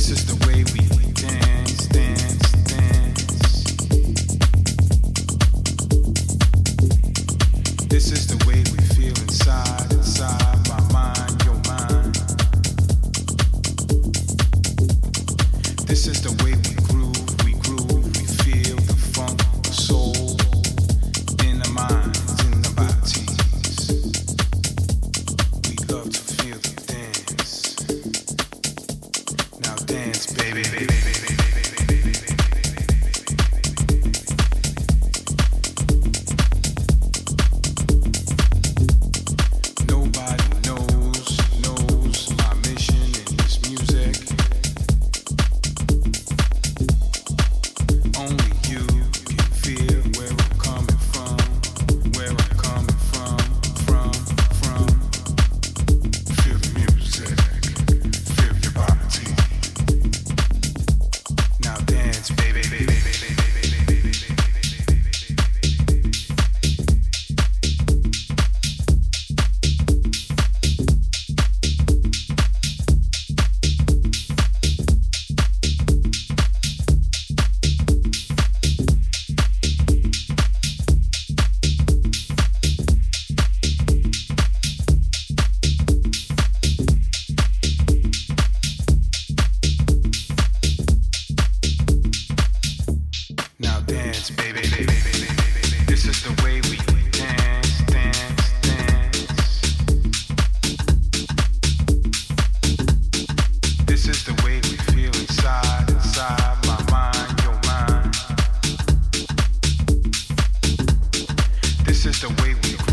This is the way we Feel your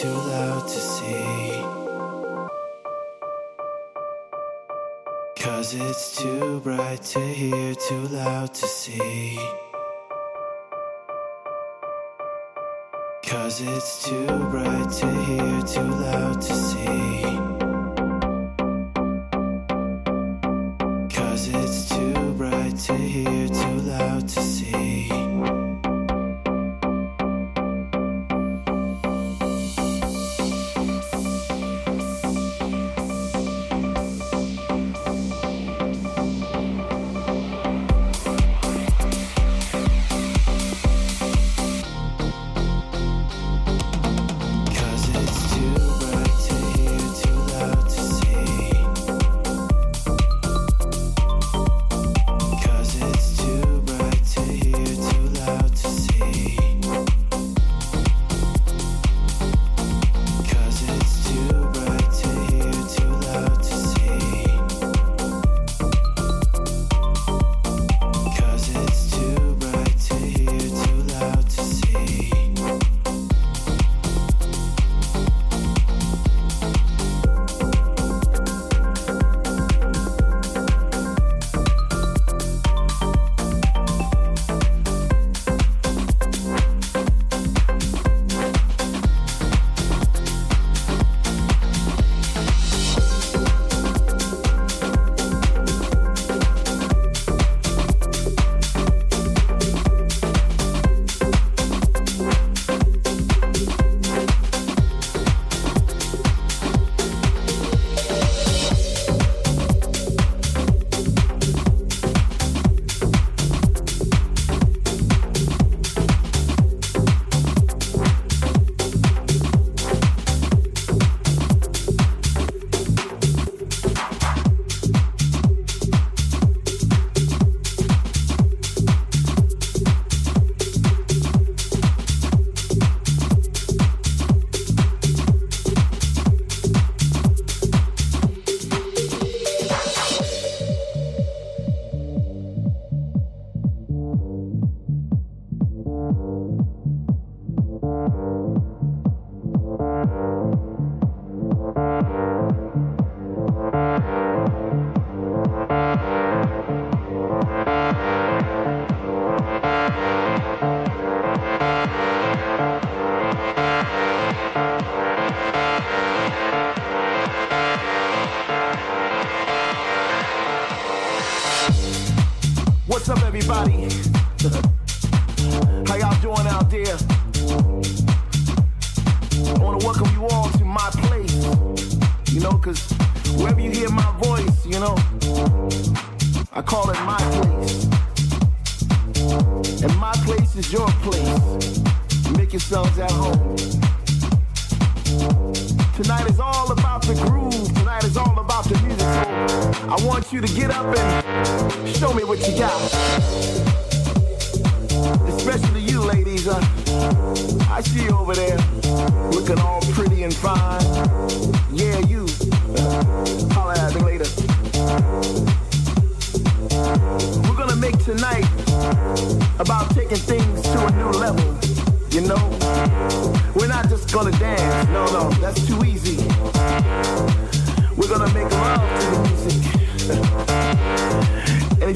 too loud to see. Cause it's too bright to hear, too loud to see. Cause it's too bright to hear, too loud to see.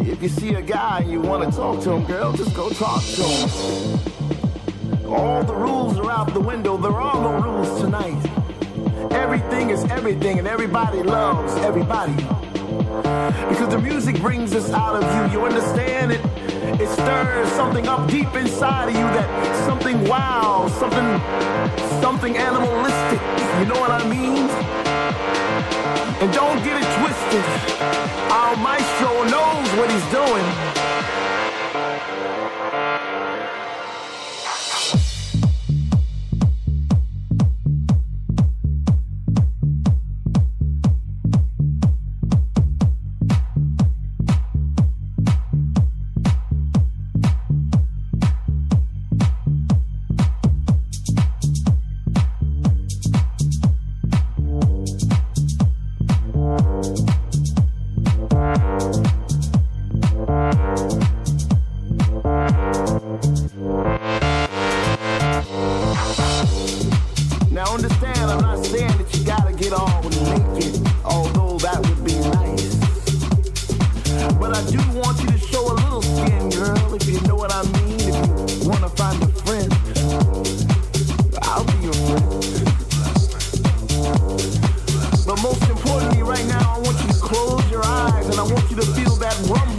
if you see a guy and you want to talk to him, girl, just go talk to him. All the rules are out the window. There are no rules tonight. Everything is everything, and everybody loves everybody. Because the music brings us out of you. You understand it? It stirs something up deep inside of you that something wow, something something animalistic. You know what I mean? And don't get it twisted. Our maestro knows what he's doing. Rum